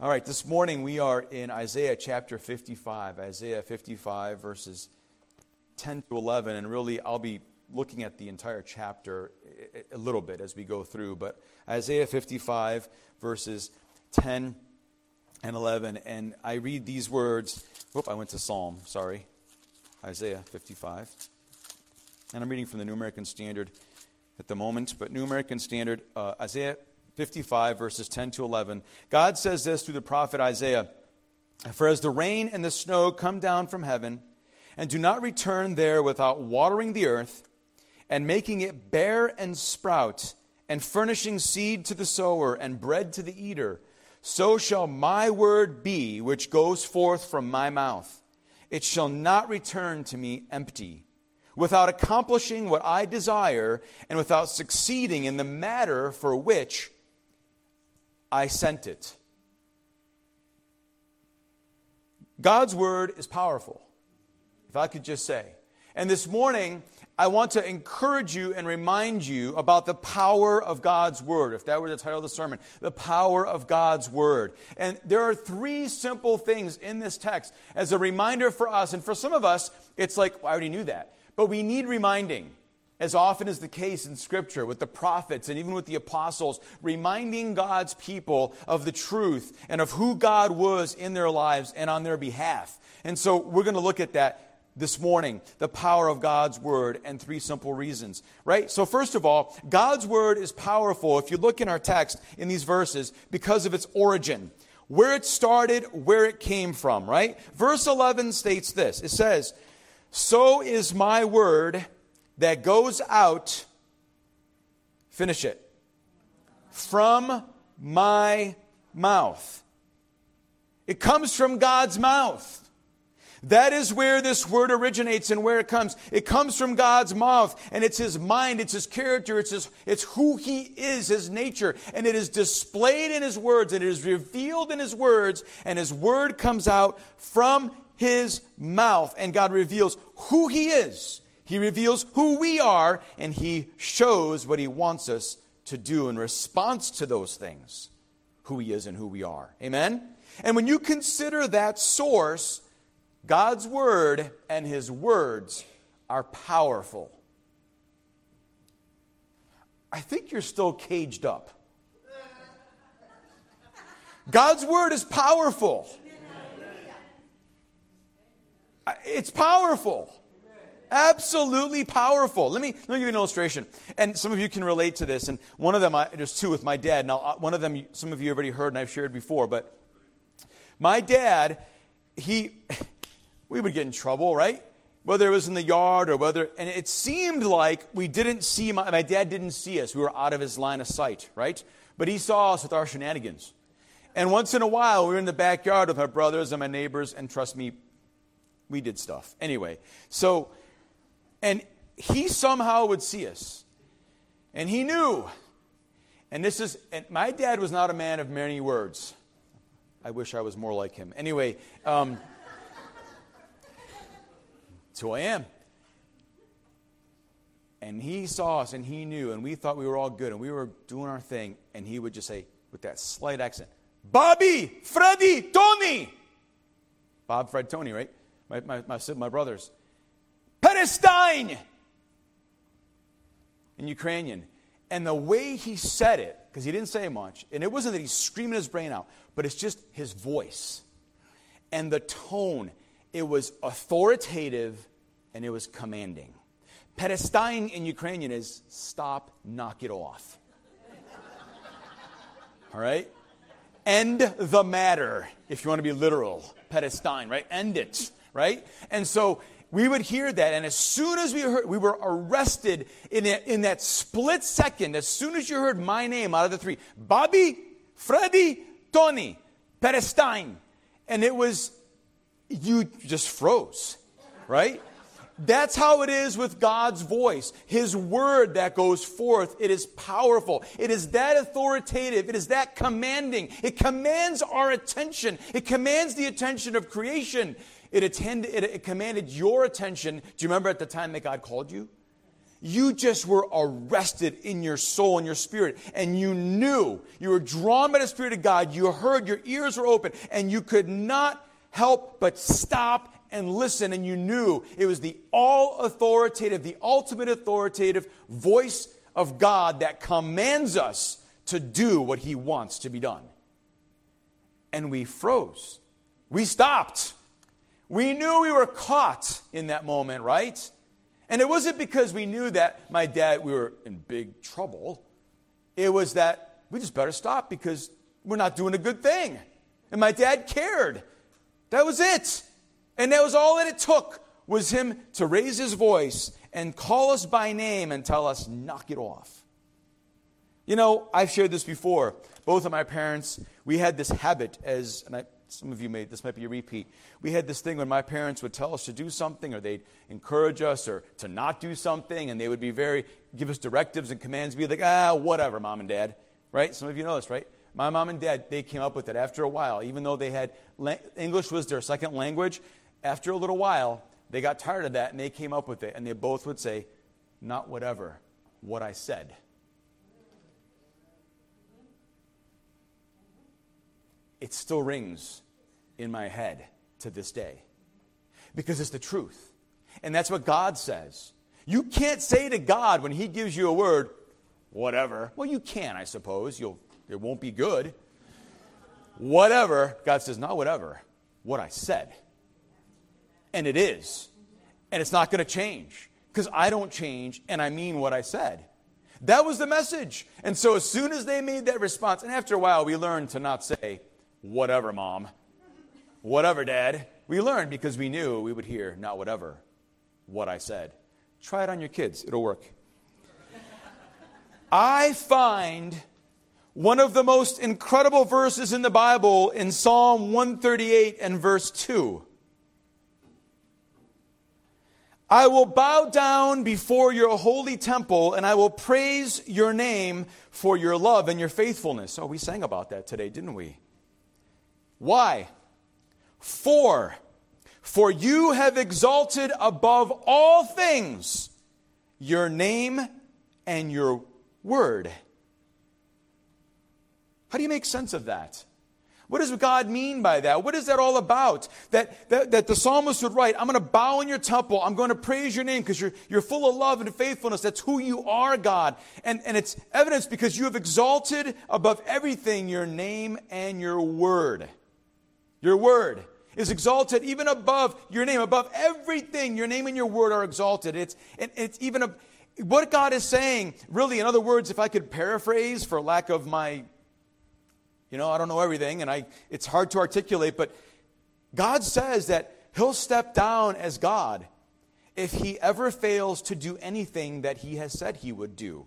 All right, this morning we are in Isaiah chapter 55, Isaiah 55, verses 10 to 11. And really, I'll be looking at the entire chapter a little bit as we go through. But Isaiah 55, verses 10 and 11. And I read these words. Whoop, I went to Psalm, sorry. Isaiah 55. And I'm reading from the New American Standard at the moment. But New American Standard, uh, Isaiah 55, verses 10 to 11. God says this through the prophet Isaiah For as the rain and the snow come down from heaven, and do not return there without watering the earth, and making it bear and sprout, and furnishing seed to the sower, and bread to the eater, so shall my word be which goes forth from my mouth. It shall not return to me empty without accomplishing what I desire and without succeeding in the matter for which I sent it. God's word is powerful, if I could just say. And this morning, I want to encourage you and remind you about the power of God's Word. If that were the title of the sermon, the power of God's Word. And there are three simple things in this text as a reminder for us. And for some of us, it's like, well, I already knew that. But we need reminding as often is the case in Scripture with the prophets and even with the apostles, reminding God's people of the truth and of who God was in their lives and on their behalf. And so we're going to look at that this morning the power of God's Word and three simple reasons, right? So, first of all, God's Word is powerful if you look in our text in these verses because of its origin. Where it started, where it came from, right? Verse 11 states this it says, So is my word that goes out, finish it, from my mouth. It comes from God's mouth. That is where this word originates and where it comes. It comes from God's mouth, and it's His mind, it's His character, it's, his, it's who He is, His nature, and it is displayed in His words, and it is revealed in His words, and His word comes out from His mouth, and God reveals who He is he reveals who we are, and He shows what He wants us to do in response to those things who He is and who we are. Amen? And when you consider that source, God's Word and His words are powerful. I think you're still caged up. God's Word is powerful. It's powerful. Absolutely powerful. Let me, let me give you an illustration. And some of you can relate to this. And one of them, I, there's two with my dad. Now, uh, one of them, some of you have already heard and I've shared before. But my dad, he, we would get in trouble, right? Whether it was in the yard or whether, and it seemed like we didn't see, my, my dad didn't see us. We were out of his line of sight, right? But he saw us with our shenanigans. And once in a while, we were in the backyard with our brothers and my neighbors, and trust me, we did stuff. Anyway, so and he somehow would see us. And he knew. And this is, and my dad was not a man of many words. I wish I was more like him. Anyway, um, who I am. And he saw us and he knew, and we thought we were all good and we were doing our thing. And he would just say, with that slight accent, Bobby, Freddie, Tony. Bob, Fred, Tony, right? My, my, my, my brothers. In Ukrainian. And the way he said it, because he didn't say much, and it wasn't that he's screaming his brain out, but it's just his voice and the tone. It was authoritative and it was commanding. Palestine in Ukrainian is stop, knock it off. All right? End the matter, if you want to be literal. Palestine, right? End it, right? And so we would hear that, and as soon as we heard, we were arrested in, in that split second. As soon as you heard my name out of the three, Bobby, Freddie, Tony, Palestine, and it was, you just froze, right? That's how it is with God's voice. His word that goes forth, it is powerful. It is that authoritative. It is that commanding. It commands our attention. It commands the attention of creation. It, attended, it, it commanded your attention. Do you remember at the time that God called you? you just were arrested in your soul and your spirit, and you knew you were drawn by the Spirit of God. You heard, your ears were open, and you could not help but stop and listen, and you knew it was the all authoritative, the ultimate authoritative voice of God that commands us to do what He wants to be done. And we froze. We stopped. We knew we were caught in that moment, right? And it wasn't because we knew that my dad, we were in big trouble. It was that we just better stop because we're not doing a good thing. And my dad cared. That was it. And that was all that it took was him to raise his voice and call us by name and tell us, knock it off. You know, I've shared this before. Both of my parents, we had this habit as, and I, some of you may, this might be a repeat. We had this thing when my parents would tell us to do something or they'd encourage us or to not do something and they would be very, give us directives and commands, be like, ah, whatever, mom and dad. Right? Some of you know this, right? My mom and dad, they came up with it after a while. Even though they had, English was their second language, after a little while, they got tired of that and they came up with it. And they both would say, not whatever, what I said. It still rings in my head to this day because it's the truth. And that's what God says. You can't say to God when He gives you a word, whatever. Well, you can, I suppose. You'll, it won't be good. Whatever. God says, not whatever. What I said. And it is. And it's not going to change because I don't change and I mean what I said. That was the message. And so as soon as they made that response, and after a while, we learned to not say, whatever, mom. Whatever, dad. We learned because we knew we would hear, not whatever, what I said. Try it on your kids, it'll work. I find one of the most incredible verses in the Bible in Psalm 138 and verse 2. I will bow down before your holy temple and I will praise your name for your love and your faithfulness. Oh, we sang about that today, didn't we? Why? For, for you have exalted above all things your name and your word. How do you make sense of that? What does God mean by that? What is that all about? That, that, that the psalmist would write, I'm going to bow in your temple. I'm going to praise your name because you're, you're full of love and faithfulness. That's who you are, God. And, and it's evidence because you have exalted above everything your name and your word. Your word is exalted even above your name, above everything. Your name and your word are exalted. It's, it's even a, what God is saying, really, in other words, if I could paraphrase for lack of my, you know, I don't know everything and I, it's hard to articulate, but God says that He'll step down as God if He ever fails to do anything that He has said He would do.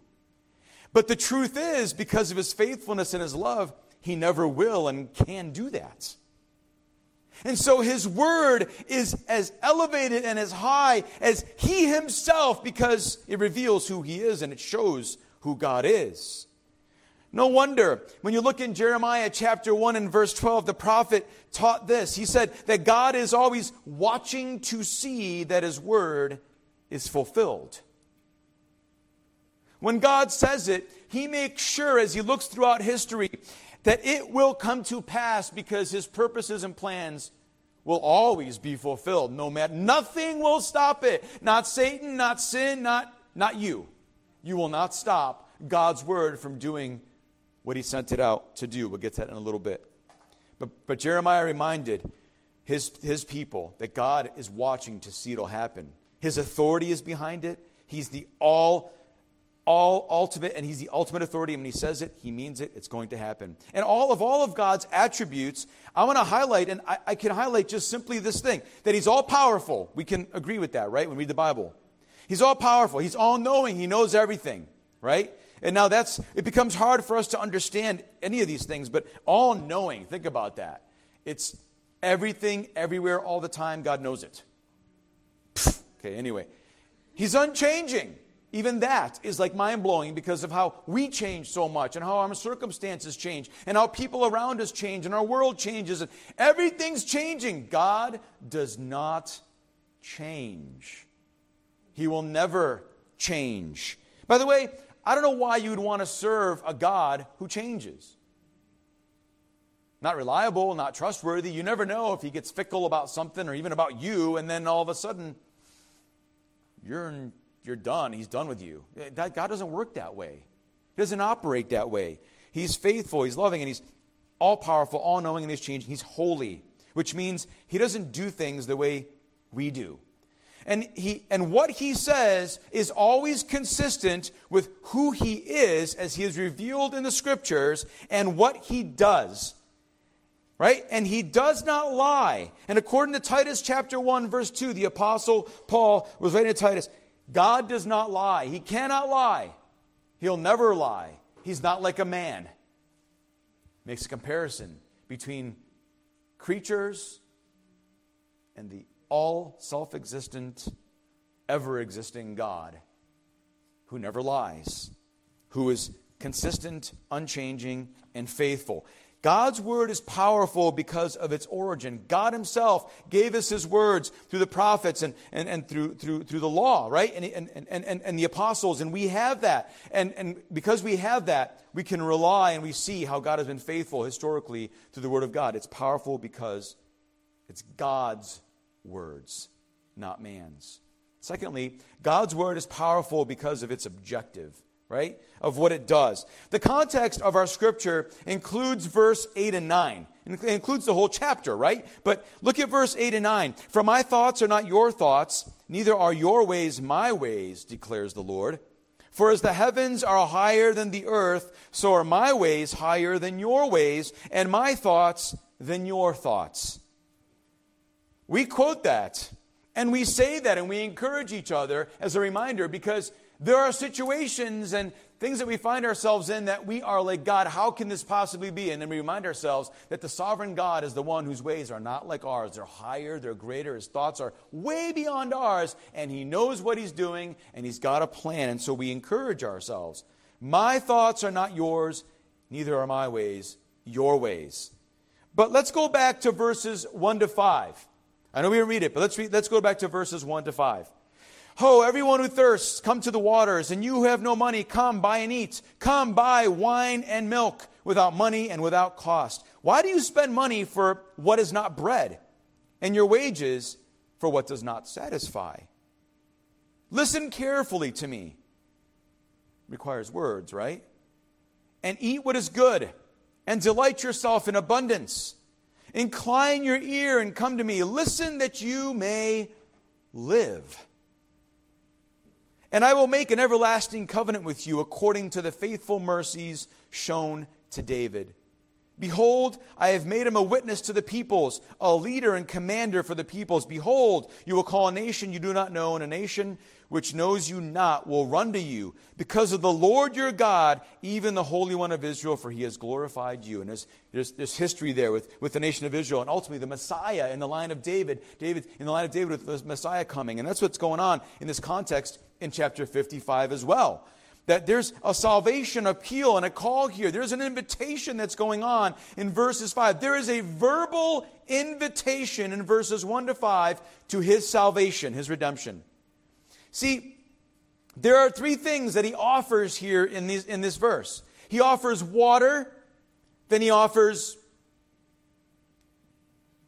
But the truth is, because of His faithfulness and His love, He never will and can do that. And so his word is as elevated and as high as he himself because it reveals who he is and it shows who God is. No wonder when you look in Jeremiah chapter 1 and verse 12, the prophet taught this. He said that God is always watching to see that his word is fulfilled. When God says it, he makes sure as he looks throughout history that it will come to pass because his purposes and plans will always be fulfilled no matter nothing will stop it. Not satan not sin not not you. You will not stop god's word from doing what he sent it out to do. We'll get to that in a little bit. But, but jeremiah reminded his, his people that god is watching to see it'll happen. His authority is behind it. He's the all all ultimate, and he's the ultimate authority. And when he says it, he means it. It's going to happen. And all of all of God's attributes, I want to highlight, and I, I can highlight just simply this thing that he's all powerful. We can agree with that, right? When we read the Bible. He's all powerful. He's all knowing. He knows everything, right? And now that's, it becomes hard for us to understand any of these things, but all knowing, think about that. It's everything, everywhere, all the time. God knows it. Okay, anyway. He's unchanging. Even that is like mind blowing because of how we change so much and how our circumstances change and how people around us change and our world changes and everything's changing. God does not change. He will never change. By the way, I don't know why you would want to serve a God who changes. Not reliable, not trustworthy. You never know if he gets fickle about something or even about you, and then all of a sudden, you're, you're done. He's done with you. Eh, that, God doesn't work that way, He doesn't operate that way. He's faithful, He's loving, and He's all powerful, all knowing, and He's changing. He's holy, which means He doesn't do things the way we do. And, he, and what he says is always consistent with who he is as he is revealed in the scriptures and what he does. Right? And he does not lie. And according to Titus chapter 1, verse 2, the apostle Paul was writing to Titus God does not lie. He cannot lie. He'll never lie. He's not like a man. Makes a comparison between creatures and the all self existent, ever existing God who never lies, who is consistent, unchanging, and faithful. God's word is powerful because of its origin. God himself gave us his words through the prophets and, and, and through, through, through the law, right? And, and, and, and, and the apostles, and we have that. And, and because we have that, we can rely and we see how God has been faithful historically through the word of God. It's powerful because it's God's words, not man's. Secondly, God's word is powerful because of its objective, right? Of what it does. The context of our scripture includes verse 8 and 9. It includes the whole chapter, right? But look at verse 8 and 9. For my thoughts are not your thoughts, neither are your ways my ways, declares the Lord. For as the heavens are higher than the earth, so are my ways higher than your ways, and my thoughts than your thoughts. We quote that and we say that and we encourage each other as a reminder because there are situations and things that we find ourselves in that we are like, God, how can this possibly be? And then we remind ourselves that the sovereign God is the one whose ways are not like ours. They're higher, they're greater, his thoughts are way beyond ours, and he knows what he's doing, and he's got a plan. And so we encourage ourselves. My thoughts are not yours, neither are my ways your ways. But let's go back to verses 1 to 5. I know we didn't read it, but let's, read, let's go back to verses 1 to 5. Ho, everyone who thirsts, come to the waters, and you who have no money, come, buy and eat. Come, buy wine and milk without money and without cost. Why do you spend money for what is not bread, and your wages for what does not satisfy? Listen carefully to me. Requires words, right? And eat what is good, and delight yourself in abundance Incline your ear and come to me. Listen that you may live. And I will make an everlasting covenant with you according to the faithful mercies shown to David. Behold, I have made him a witness to the peoples, a leader and commander for the peoples. Behold, you will call a nation you do not know, and a nation which knows you not will run to you because of the Lord your God, even the Holy One of Israel, for he has glorified you. And there's, there's, there's history there with, with the nation of Israel and ultimately the Messiah in the line of David, David in the line of David with the Messiah coming. And that's what's going on in this context in chapter 55 as well. That there's a salvation appeal and a call here. There's an invitation that's going on in verses 5. There is a verbal invitation in verses 1 to 5 to his salvation, his redemption. See, there are three things that he offers here in, these, in this verse. He offers water, then he offers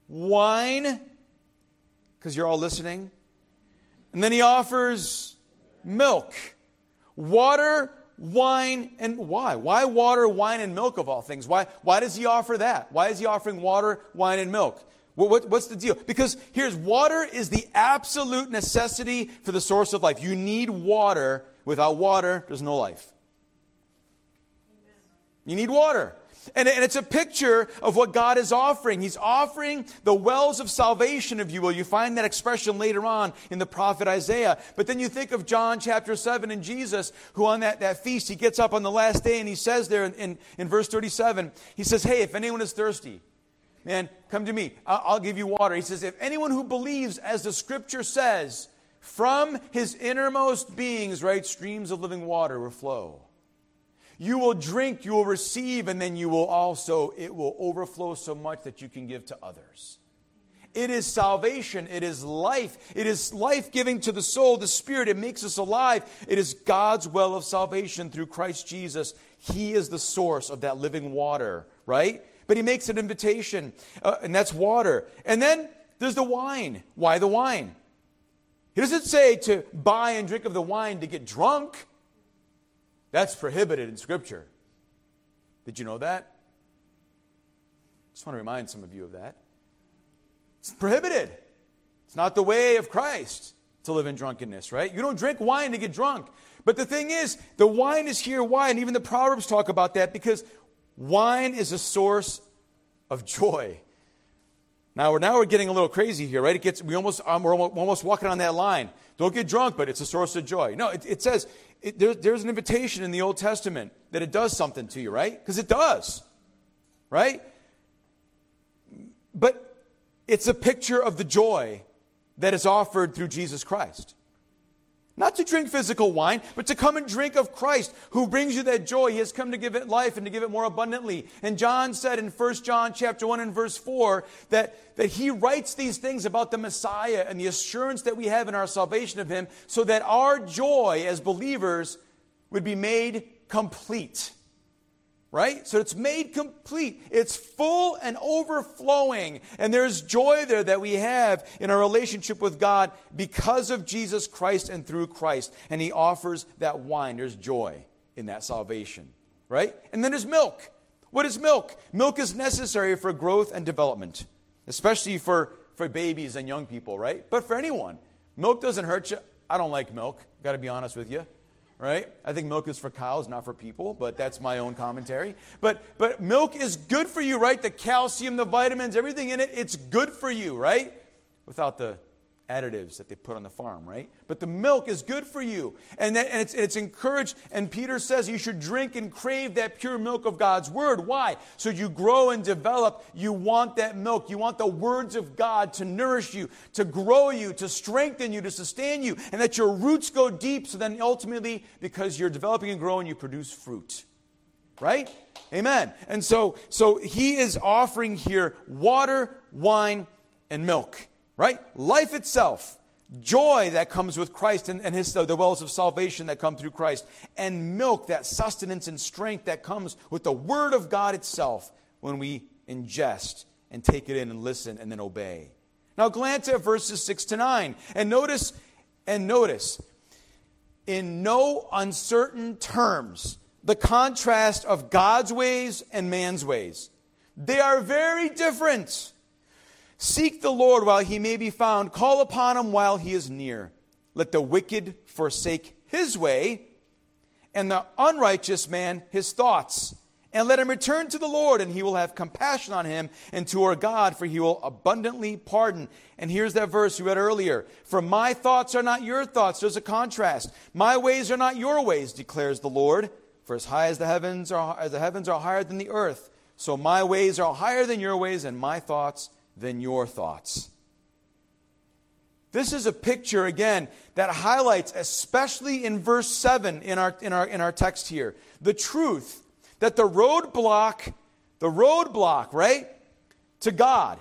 wine, because you're all listening, and then he offers milk. Water, wine, and why? Why water, wine, and milk of all things? Why, why does he offer that? Why is he offering water, wine, and milk? What, what, what's the deal? Because here's water is the absolute necessity for the source of life. You need water. Without water, there's no life. You need water. And, and it's a picture of what God is offering. He's offering the wells of salvation, if you will. You find that expression later on in the prophet Isaiah. But then you think of John chapter 7 and Jesus, who on that, that feast, he gets up on the last day and he says there in, in, in verse 37, he says, Hey, if anyone is thirsty, Man, come to me. I'll give you water. He says, If anyone who believes, as the scripture says, from his innermost beings, right, streams of living water will flow. You will drink, you will receive, and then you will also, it will overflow so much that you can give to others. It is salvation. It is life. It is life giving to the soul, the spirit. It makes us alive. It is God's well of salvation through Christ Jesus. He is the source of that living water, right? But he makes an invitation, uh, and that's water. And then there's the wine. Why the wine? He doesn't say to buy and drink of the wine to get drunk. That's prohibited in Scripture. Did you know that? Just want to remind some of you of that. It's prohibited. It's not the way of Christ to live in drunkenness, right? You don't drink wine to get drunk. But the thing is, the wine is here. Why? And even the Proverbs talk about that because wine is a source of joy. Now we're now we're getting a little crazy here, right? It gets we almost um, we're almost walking on that line. Don't get drunk, but it's a source of joy. No, it, it says it, there, there's an invitation in the Old Testament that it does something to you, right? Because it does, right? But it's a picture of the joy that is offered through Jesus Christ. Not to drink physical wine, but to come and drink of Christ, who brings you that joy. He has come to give it life and to give it more abundantly. And John said in 1 John chapter 1 and verse 4 that, that he writes these things about the Messiah and the assurance that we have in our salvation of him so that our joy as believers would be made complete right? So it's made complete. It's full and overflowing. And there's joy there that we have in our relationship with God because of Jesus Christ and through Christ. And He offers that wine. There's joy in that salvation, right? And then there's milk. What is milk? Milk is necessary for growth and development, especially for, for babies and young people, right? But for anyone. Milk doesn't hurt you. I don't like milk, got to be honest with you right? I think milk is for cows, not for people, but that's my own commentary. But but milk is good for you, right? The calcium, the vitamins, everything in it, it's good for you, right? Without the additives that they put on the farm, right? But the milk is good for you. And, that, and it's, it's encouraged. And Peter says you should drink and crave that pure milk of God's word. Why? So you grow and develop. You want that milk. You want the words of God to nourish you, to grow you, to strengthen you, to sustain you, and that your roots go deep. So then ultimately, because you're developing and growing, you produce fruit. Right? Amen. And so, so he is offering here water, wine, and milk right? Life itself, joy that comes with Christ and, and his, the wells of salvation that come through Christ, and milk, that sustenance and strength that comes with the Word of God itself when we ingest and take it in and listen and then obey. Now glance at verses 6 to 9 and notice, and notice, in no uncertain terms, the contrast of God's ways and man's ways. They are very different. Seek the Lord while he may be found, call upon him while he is near. Let the wicked forsake his way, and the unrighteous man his thoughts. And let him return to the Lord, and he will have compassion on him, and to our God, for he will abundantly pardon. And here's that verse we read earlier For my thoughts are not your thoughts. There's a contrast. My ways are not your ways, declares the Lord. For as high as the heavens are, as the heavens are higher than the earth, so my ways are higher than your ways, and my thoughts than your thoughts. This is a picture, again, that highlights, especially in verse 7 in our, in our, in our text here, the truth that the roadblock, the roadblock, right, to God,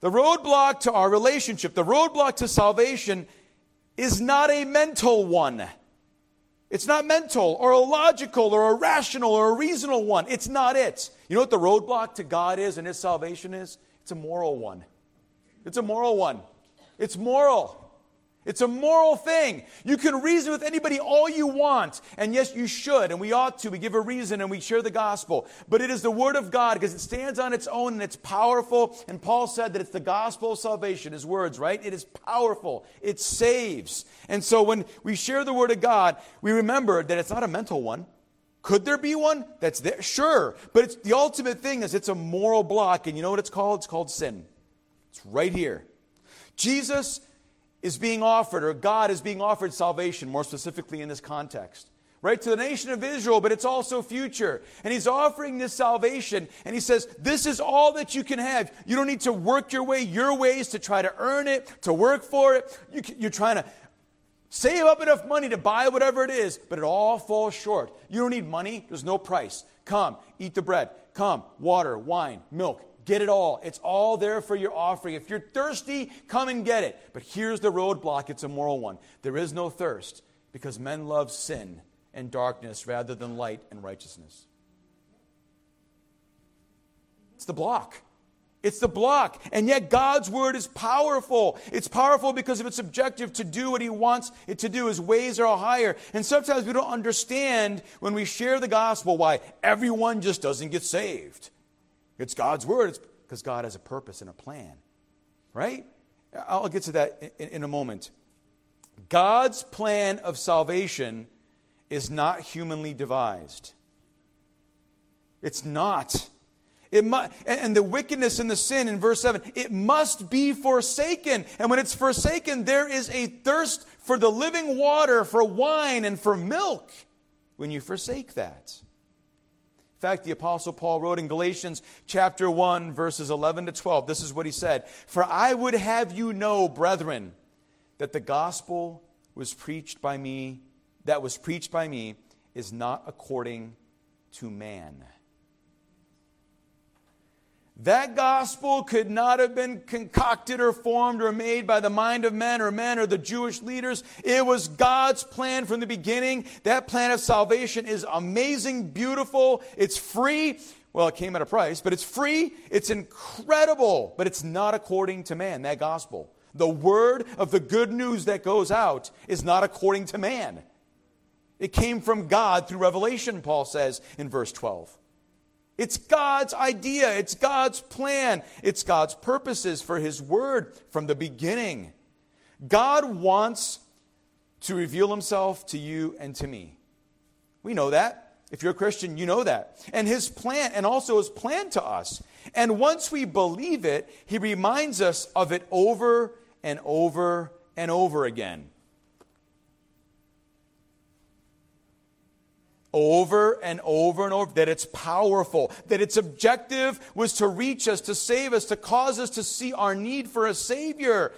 the roadblock to our relationship, the roadblock to salvation is not a mental one. It's not mental or a logical or a rational or a reasonable one. It's not it. You know what the roadblock to God is and His salvation is? It's a moral one. It's a moral one. It's moral. It's a moral thing. You can reason with anybody all you want. And yes, you should, and we ought to. We give a reason and we share the gospel. But it is the Word of God because it stands on its own and it's powerful. And Paul said that it's the gospel of salvation, his words, right? It is powerful. It saves. And so when we share the Word of God, we remember that it's not a mental one. Could there be one that's there? Sure. But it's, the ultimate thing is it's a moral block. And you know what it's called? It's called sin. It's right here. Jesus is being offered, or God is being offered salvation, more specifically in this context. Right? To the nation of Israel, but it's also future. And he's offering this salvation, and he says, This is all that you can have. You don't need to work your way, your ways, to try to earn it, to work for it. You, you're trying to Save up enough money to buy whatever it is, but it all falls short. You don't need money, there's no price. Come, eat the bread. Come, water, wine, milk. Get it all. It's all there for your offering. If you're thirsty, come and get it. But here's the roadblock it's a moral one. There is no thirst because men love sin and darkness rather than light and righteousness. It's the block. It's the block. And yet God's word is powerful. It's powerful because of its objective to do what he wants it to do. His ways are higher. And sometimes we don't understand when we share the gospel why everyone just doesn't get saved. It's God's word. It's because God has a purpose and a plan. Right? I'll get to that in, in a moment. God's plan of salvation is not humanly devised. It's not. It mu- and the wickedness and the sin in verse 7, it must be forsaken. And when it's forsaken, there is a thirst for the living water, for wine, and for milk when you forsake that. In fact, the Apostle Paul wrote in Galatians chapter 1, verses 11 to 12, this is what he said For I would have you know, brethren, that the gospel was preached by me, that was preached by me, is not according to man that gospel could not have been concocted or formed or made by the mind of men or men or the Jewish leaders. It was God's plan from the beginning. That plan of salvation is amazing, beautiful, it's free. Well, it came at a price, but it's free, it's incredible, but it's not according to man, that gospel. The word of the good news that goes out is not according to man. It came from God through revelation, Paul says in verse 12. It's God's idea, it's God's plan, it's God's purposes for His Word from the beginning. God wants to reveal Himself to you and to me. We know that. If you're a Christian, you know that. And His plan, and also His plan to us. And once we believe it, He reminds us of it over and over and over again. Over and over and over that it's powerful, that its objective was to reach us, to save us, to cause us to see our need for a Savior.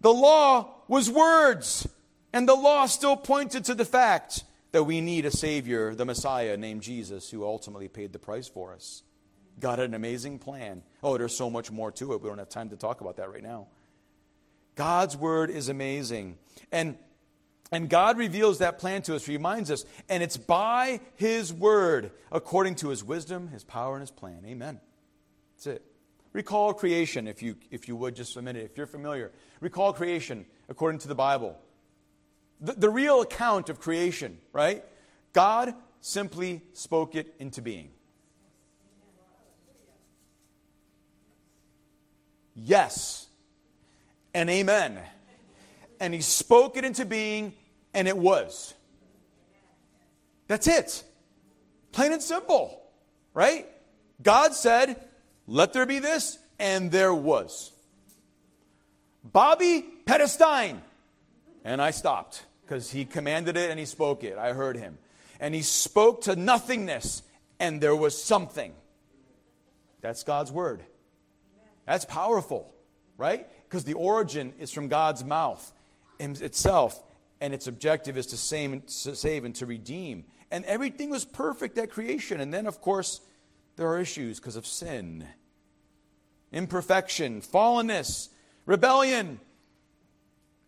The law was words, and the law still pointed to the fact that we need a Savior, the Messiah named Jesus, who ultimately paid the price for us. God had an amazing plan. Oh, there's so much more to it. We don't have time to talk about that right now. God's word is amazing. And and God reveals that plan to us, reminds us, and it's by His word, according to His wisdom, His power, and His plan. Amen. That's it. Recall creation, if you, if you would, just a minute, if you're familiar. Recall creation according to the Bible. The, the real account of creation, right? God simply spoke it into being. Yes and amen. And he spoke it into being and it was. That's it. Plain and simple, right? God said, let there be this, and there was. Bobby Pedestine. And I stopped because he commanded it and he spoke it. I heard him. And he spoke to nothingness, and there was something. That's God's word. That's powerful, right? Because the origin is from God's mouth itself and its objective is to save, and to redeem. And everything was perfect at creation. And then, of course, there are issues because of sin, imperfection, fallenness, rebellion,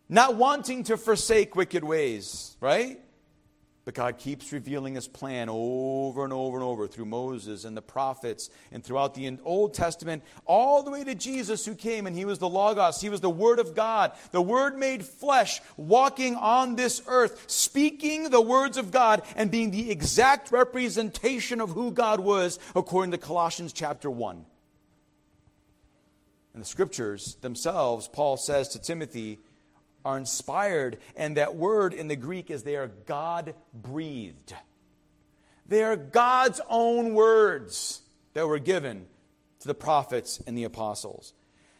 not wanting to forsake wicked ways, right? But God keeps revealing his plan over and over and over through Moses and the prophets and throughout the Old Testament, all the way to Jesus who came and he was the Logos. He was the Word of God, the Word made flesh, walking on this earth, speaking the words of God and being the exact representation of who God was, according to Colossians chapter 1. And the scriptures themselves, Paul says to Timothy, are inspired, and that word in the Greek is they are God breathed. They are God's own words that were given to the prophets and the apostles.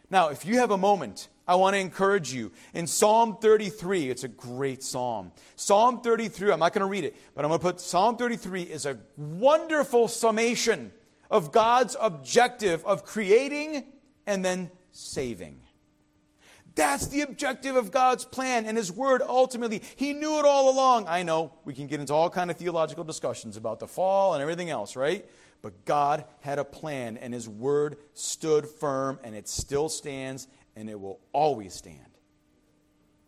Now, if you have a moment, I want to encourage you. In Psalm 33, it's a great psalm. Psalm 33, I'm not going to read it, but I'm going to put Psalm 33 is a wonderful summation of God's objective of creating and then saving. That's the objective of God's plan and His Word ultimately. He knew it all along. I know we can get into all kind of theological discussions about the fall and everything else, right? But God had a plan, and His word stood firm, and it still stands, and it will always stand.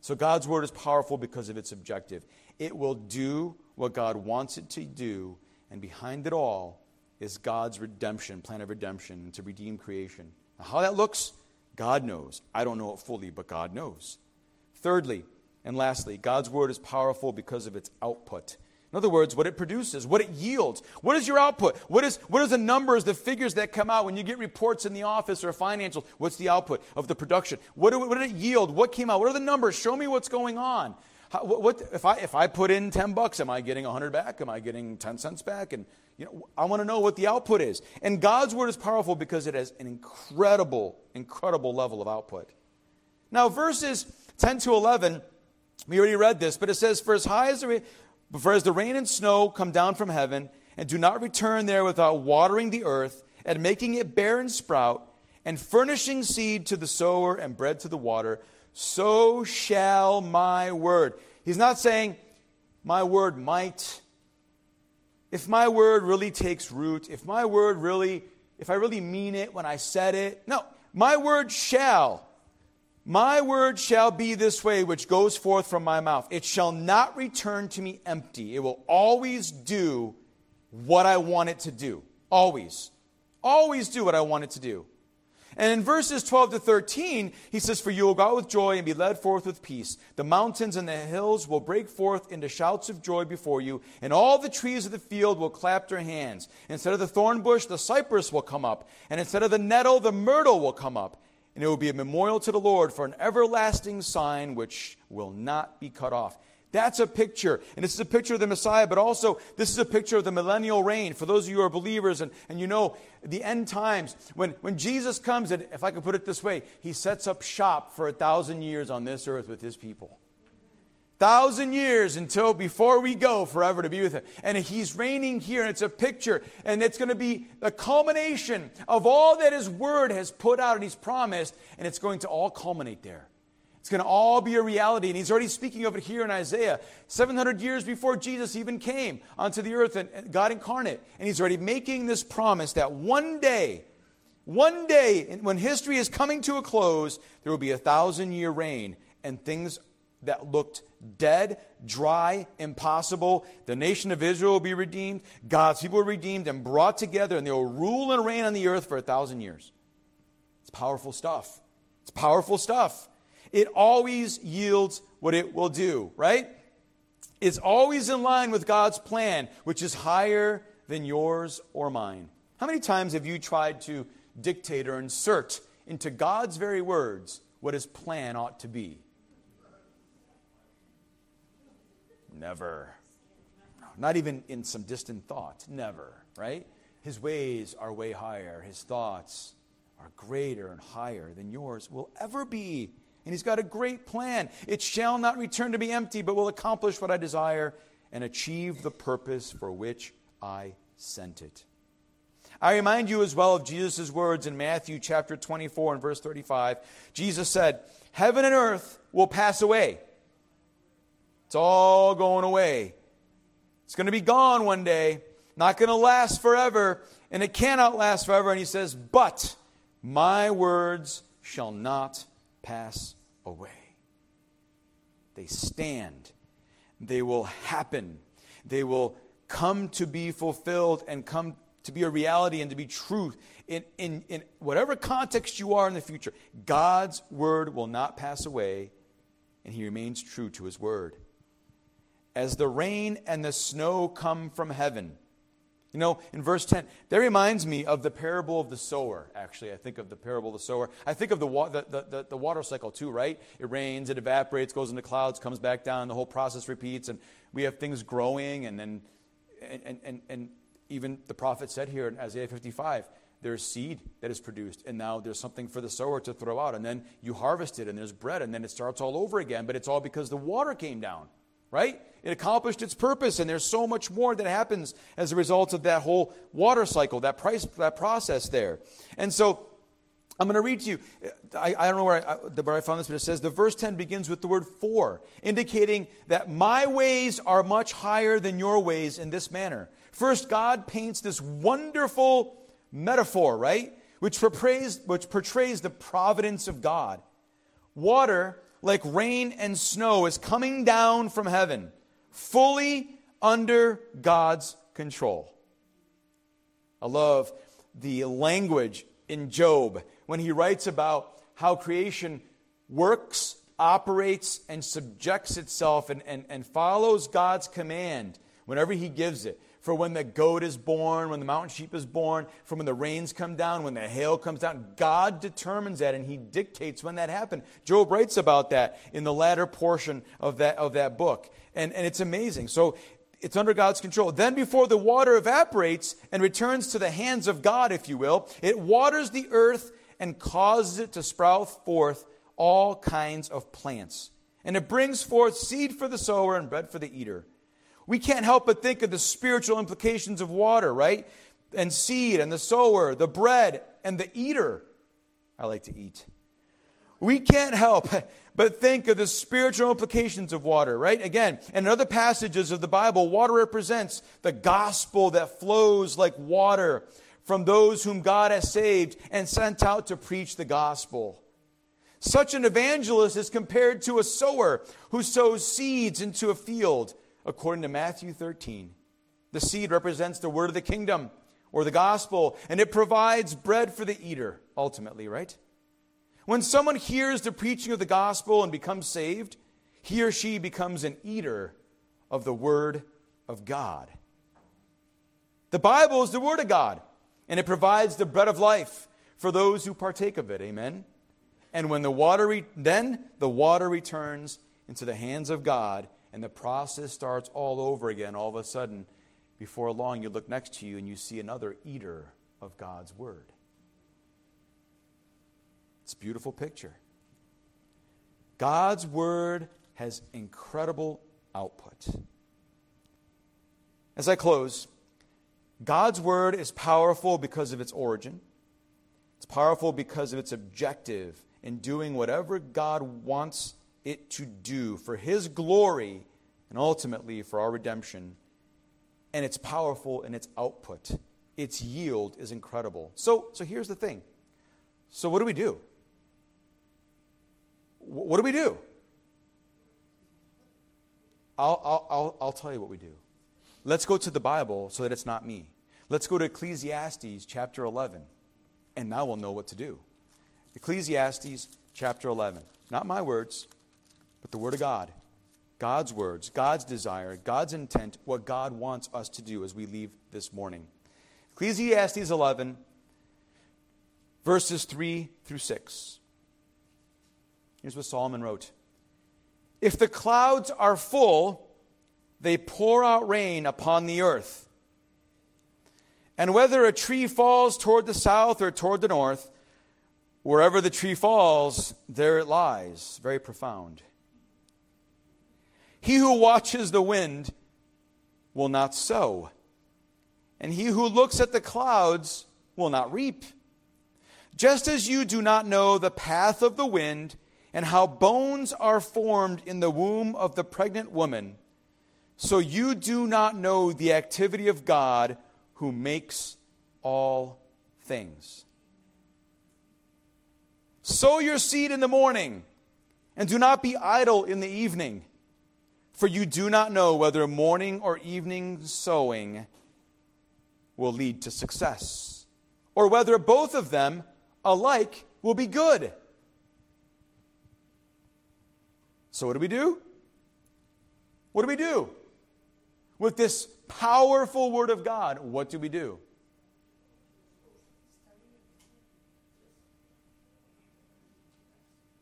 So God's word is powerful because of its objective. It will do what God wants it to do, and behind it all is God's redemption, plan of redemption, to redeem creation. Now, how that looks, God knows. I don't know it fully, but God knows. Thirdly, and lastly, God's word is powerful because of its output. In other words, what it produces, what it yields. What is your output? What is, what are the numbers, the figures that come out when you get reports in the office or financials? What's the output of the production? What, do, what did it yield? What came out? What are the numbers? Show me what's going on. How, what, if, I, if I put in 10 bucks, am I getting 100 back? Am I getting 10 cents back? And you know, I want to know what the output is. And God's word is powerful because it has an incredible, incredible level of output. Now, verses 10 to 11, we already read this, but it says, For as high as the, for as the rain and snow come down from heaven, and do not return there without watering the earth, and making it bear and sprout, and furnishing seed to the sower and bread to the water, so shall my word. He's not saying, My word might. If my word really takes root, if my word really, if I really mean it when I said it, no, my word shall my word shall be this way, which goes forth from my mouth. It shall not return to me empty. It will always do what I want it to do. Always. Always do what I want it to do. And in verses 12 to 13, he says, For you will go out with joy and be led forth with peace. The mountains and the hills will break forth into shouts of joy before you, and all the trees of the field will clap their hands. Instead of the thorn bush, the cypress will come up, and instead of the nettle, the myrtle will come up and it will be a memorial to the Lord for an everlasting sign which will not be cut off. That's a picture. And this is a picture of the Messiah, but also this is a picture of the millennial reign. For those of you who are believers and, and you know the end times, when, when Jesus comes, and if I could put it this way, he sets up shop for a thousand years on this earth with his people thousand years until before we go forever to be with him. And he's reigning here, and it's a picture, and it's going to be the culmination of all that his word has put out and he's promised, and it's going to all culminate there. It's going to all be a reality, and he's already speaking of it here in Isaiah, 700 years before Jesus even came onto the earth and God incarnate. And he's already making this promise that one day, one day, when history is coming to a close, there will be a thousand year reign, and things that looked dead, dry, impossible. The nation of Israel will be redeemed. God's people be redeemed and brought together, and they will rule and reign on the earth for a thousand years. It's powerful stuff. It's powerful stuff. It always yields what it will do, right? It's always in line with God's plan, which is higher than yours or mine. How many times have you tried to dictate or insert into God's very words what his plan ought to be? Never. Not even in some distant thought. Never, right? His ways are way higher. His thoughts are greater and higher than yours will ever be. And he's got a great plan. It shall not return to me empty, but will accomplish what I desire and achieve the purpose for which I sent it. I remind you as well of Jesus' words in Matthew chapter 24 and verse 35. Jesus said, Heaven and earth will pass away, it's all going away. It's going to be gone one day, not going to last forever, and it cannot last forever. And he says, But my words shall not pass away. They stand, they will happen, they will come to be fulfilled and come to be a reality and to be truth in, in, in whatever context you are in the future. God's word will not pass away, and he remains true to his word as the rain and the snow come from heaven. You know, in verse 10, that reminds me of the parable of the sower, actually. I think of the parable of the sower. I think of the, wa- the, the, the, water cycle too, right? It rains, it evaporates, goes into clouds, comes back down, the whole process repeats, and we have things growing, and then, and, and, and even the prophet said here in Isaiah 55, there's seed that is produced, and now there's something for the sower to throw out, and then you harvest it, and there's bread, and then it starts all over again, but it's all because the water came down, right? It accomplished its purpose, and there's so much more that happens as a result of that whole water cycle, that, price, that process there. And so I'm going to read to you. I, I don't know where I, where I found this, but it says the verse 10 begins with the word for, indicating that my ways are much higher than your ways in this manner. First, God paints this wonderful metaphor, right? Which portrays, which portrays the providence of God. Water, like rain and snow, is coming down from heaven, fully under God's control. I love the language in Job when he writes about how creation works, operates, and subjects itself and, and, and follows God's command whenever he gives it. For when the goat is born, when the mountain sheep is born, from when the rains come down, when the hail comes down, God determines that and He dictates when that happened. Job writes about that in the latter portion of that, of that book. And, and it's amazing. So it's under God's control. Then, before the water evaporates and returns to the hands of God, if you will, it waters the earth and causes it to sprout forth all kinds of plants. And it brings forth seed for the sower and bread for the eater. We can't help but think of the spiritual implications of water, right? And seed and the sower, the bread and the eater. I like to eat. We can't help but think of the spiritual implications of water, right? Again, in other passages of the Bible, water represents the gospel that flows like water from those whom God has saved and sent out to preach the gospel. Such an evangelist is compared to a sower who sows seeds into a field, according to Matthew 13. The seed represents the word of the kingdom or the gospel, and it provides bread for the eater, ultimately, right? When someone hears the preaching of the gospel and becomes saved, he or she becomes an eater of the Word of God. The Bible is the Word of God, and it provides the bread of life for those who partake of it. Amen. And when the water, re- then the water returns into the hands of God, and the process starts all over again. All of a sudden, before long, you look next to you and you see another eater of God's Word. It's a beautiful picture. God's word has incredible output. As I close, God's word is powerful because of its origin. It's powerful because of its objective in doing whatever God wants it to do for his glory and ultimately for our redemption. And it's powerful in its output. Its yield is incredible. So, so here's the thing. So what do we do? what do we do? I'll, I'll, I'll, I'll tell you what we do. Let's go to the Bible so that it's not me. Let's go to Ecclesiastes chapter 11, and now we'll know what to do. Ecclesiastes chapter 11. Not my words, but the Word of God. God's words, God's desire, God's intent, what God wants us to do as we leave this morning. Ecclesiastes 11, verses 3 through 6. Here's what Solomon wrote If the clouds are full, they pour out rain upon the earth. And whether a tree falls toward the south or toward the north, wherever the tree falls, there it lies. Very profound. He who watches the wind will not sow, and he who looks at the clouds will not reap. Just as you do not know the path of the wind, and how bones are formed in the womb of the pregnant woman, so you do not know the activity of God who makes all things. Sow your seed in the morning, and do not be idle in the evening, for you do not know whether morning or evening sowing will lead to success, or whether both of them alike will be good. So, what do we do? What do we do? With this powerful Word of God, what do we do?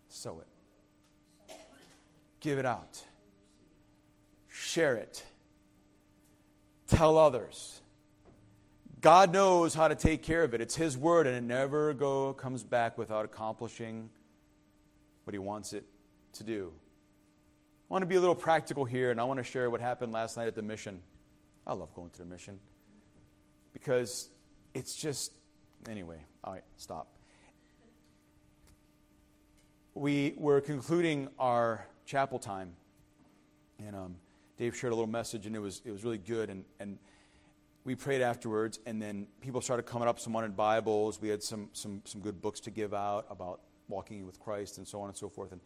Sow it. Give it out. Share it. Tell others. God knows how to take care of it. It's His word, and it never go, comes back without accomplishing what He wants it to do. I want to be a little practical here, and I want to share what happened last night at the mission. I love going to the mission because it's just, anyway, all right, stop. We were concluding our chapel time, and um, Dave shared a little message, and it was, it was really good. And, and we prayed afterwards, and then people started coming up. Some wanted Bibles. We had some, some, some good books to give out about walking with Christ and so on and so forth. And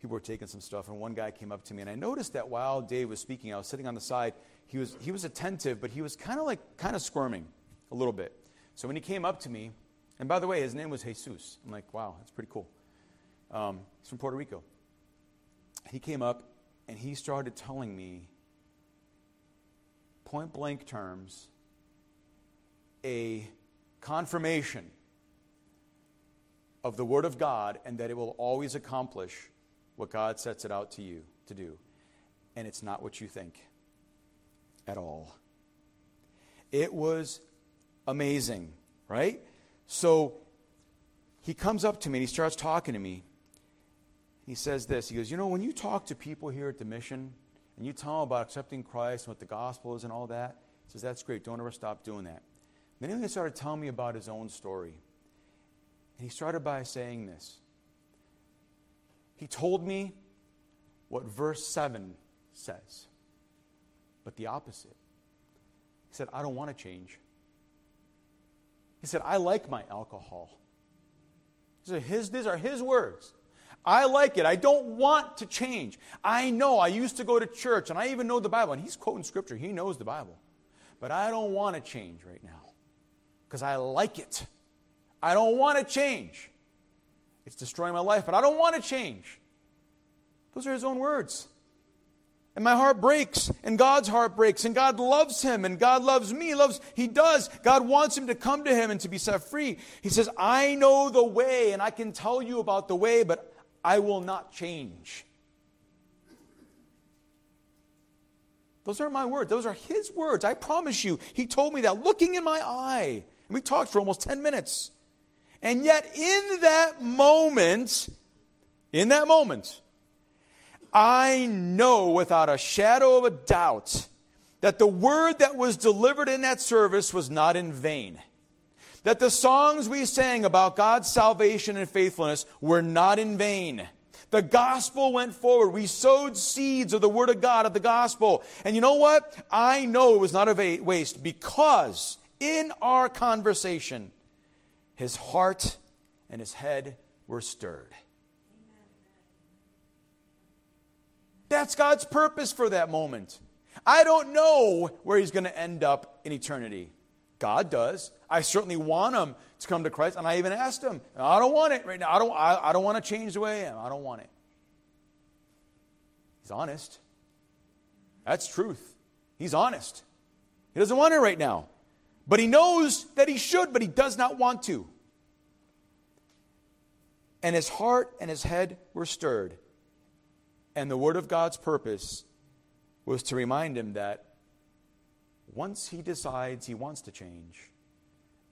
people were taking some stuff. And one guy came up to me, and I noticed that while Dave was speaking, I was sitting on the side. He was, he was attentive, but he was kind of like, kind of squirming a little bit. So when he came up to me, and by the way, his name was Jesus. I'm like, wow, that's pretty cool. Um, he's from Puerto Rico. He came up and he started telling me, point blank terms, a confirmation of the Word of God and that it will always accomplish what God sets it out to you to do. And it's not what you think at all. It was amazing, right? So he comes up to me and he starts talking to me. He says this He goes, You know, when you talk to people here at the mission and you tell them about accepting Christ and what the gospel is and all that, he says, That's great. Don't ever stop doing that. Then he started telling me about his own story. And he started by saying this. He told me what verse 7 says, but the opposite. He said, I don't want to change. He said, I like my alcohol. Are his, these are his words. I like it. I don't want to change. I know. I used to go to church and I even know the Bible. And he's quoting scripture. He knows the Bible. But I don't want to change right now because I like it. I don't want to change. It's destroying my life, but I don't want to change. Those are his own words. And my heart breaks, and God's heart breaks, and God loves him, and God loves me. He loves, he does. God wants him to come to him and to be set free. He says, I know the way, and I can tell you about the way, but I will not change. Those aren't my words. Those are his words. I promise you. He told me that looking in my eye. And we talked for almost 10 minutes. And yet, in that moment, in that moment, I know without a shadow of a doubt that the word that was delivered in that service was not in vain. That the songs we sang about God's salvation and faithfulness were not in vain. The gospel went forward. We sowed seeds of the word of God, of the gospel. And you know what? I know it was not a waste because in our conversation, his heart and his head were stirred. That's God's purpose for that moment. I don't know where he's going to end up in eternity. God does. I certainly want him to come to Christ, and I even asked him, I don't want it right now. I don't, I, I don't want to change the way I am. I don't want it. He's honest. That's truth. He's honest. He doesn't want it right now. But he knows that he should, but he does not want to. And his heart and his head were stirred. And the word of God's purpose was to remind him that once he decides he wants to change,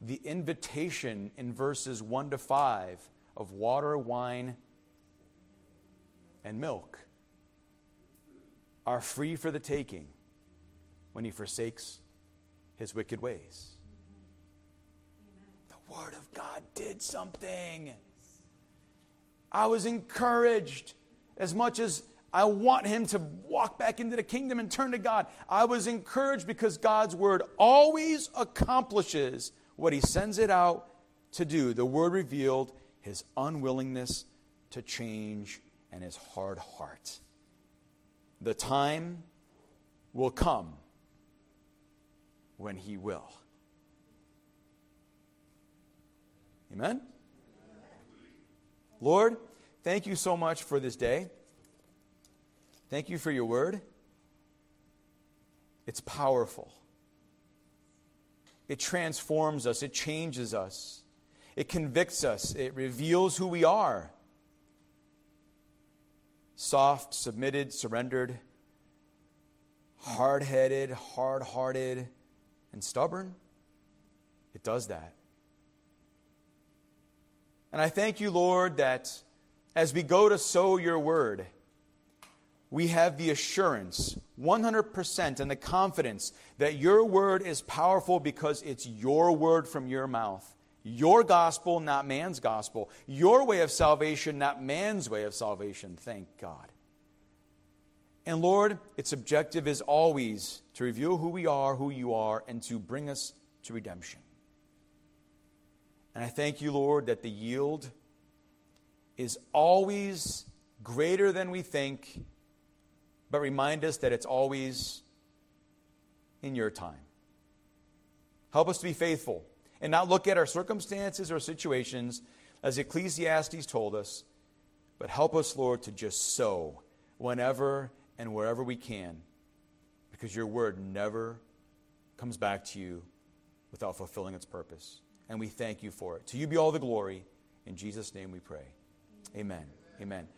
the invitation in verses 1 to 5 of water, wine, and milk are free for the taking when he forsakes his wicked ways. The Word of God did something. I was encouraged as much as I want him to walk back into the kingdom and turn to God. I was encouraged because God's word always accomplishes what he sends it out to do. The word revealed his unwillingness to change and his hard heart. The time will come when he will. Amen? Lord, thank you so much for this day. Thank you for your word. It's powerful. It transforms us, it changes us, it convicts us, it reveals who we are. Soft, submitted, surrendered, hard headed, hard hearted, and stubborn. It does that. And I thank you, Lord, that as we go to sow your word, we have the assurance, 100%, and the confidence that your word is powerful because it's your word from your mouth. Your gospel, not man's gospel. Your way of salvation, not man's way of salvation. Thank God. And Lord, its objective is always to reveal who we are, who you are, and to bring us to redemption. And I thank you, Lord, that the yield is always greater than we think, but remind us that it's always in your time. Help us to be faithful and not look at our circumstances or situations as Ecclesiastes told us, but help us, Lord, to just sow whenever and wherever we can, because your word never comes back to you without fulfilling its purpose. And we thank you for it. To you be all the glory. In Jesus' name we pray. Amen. Amen.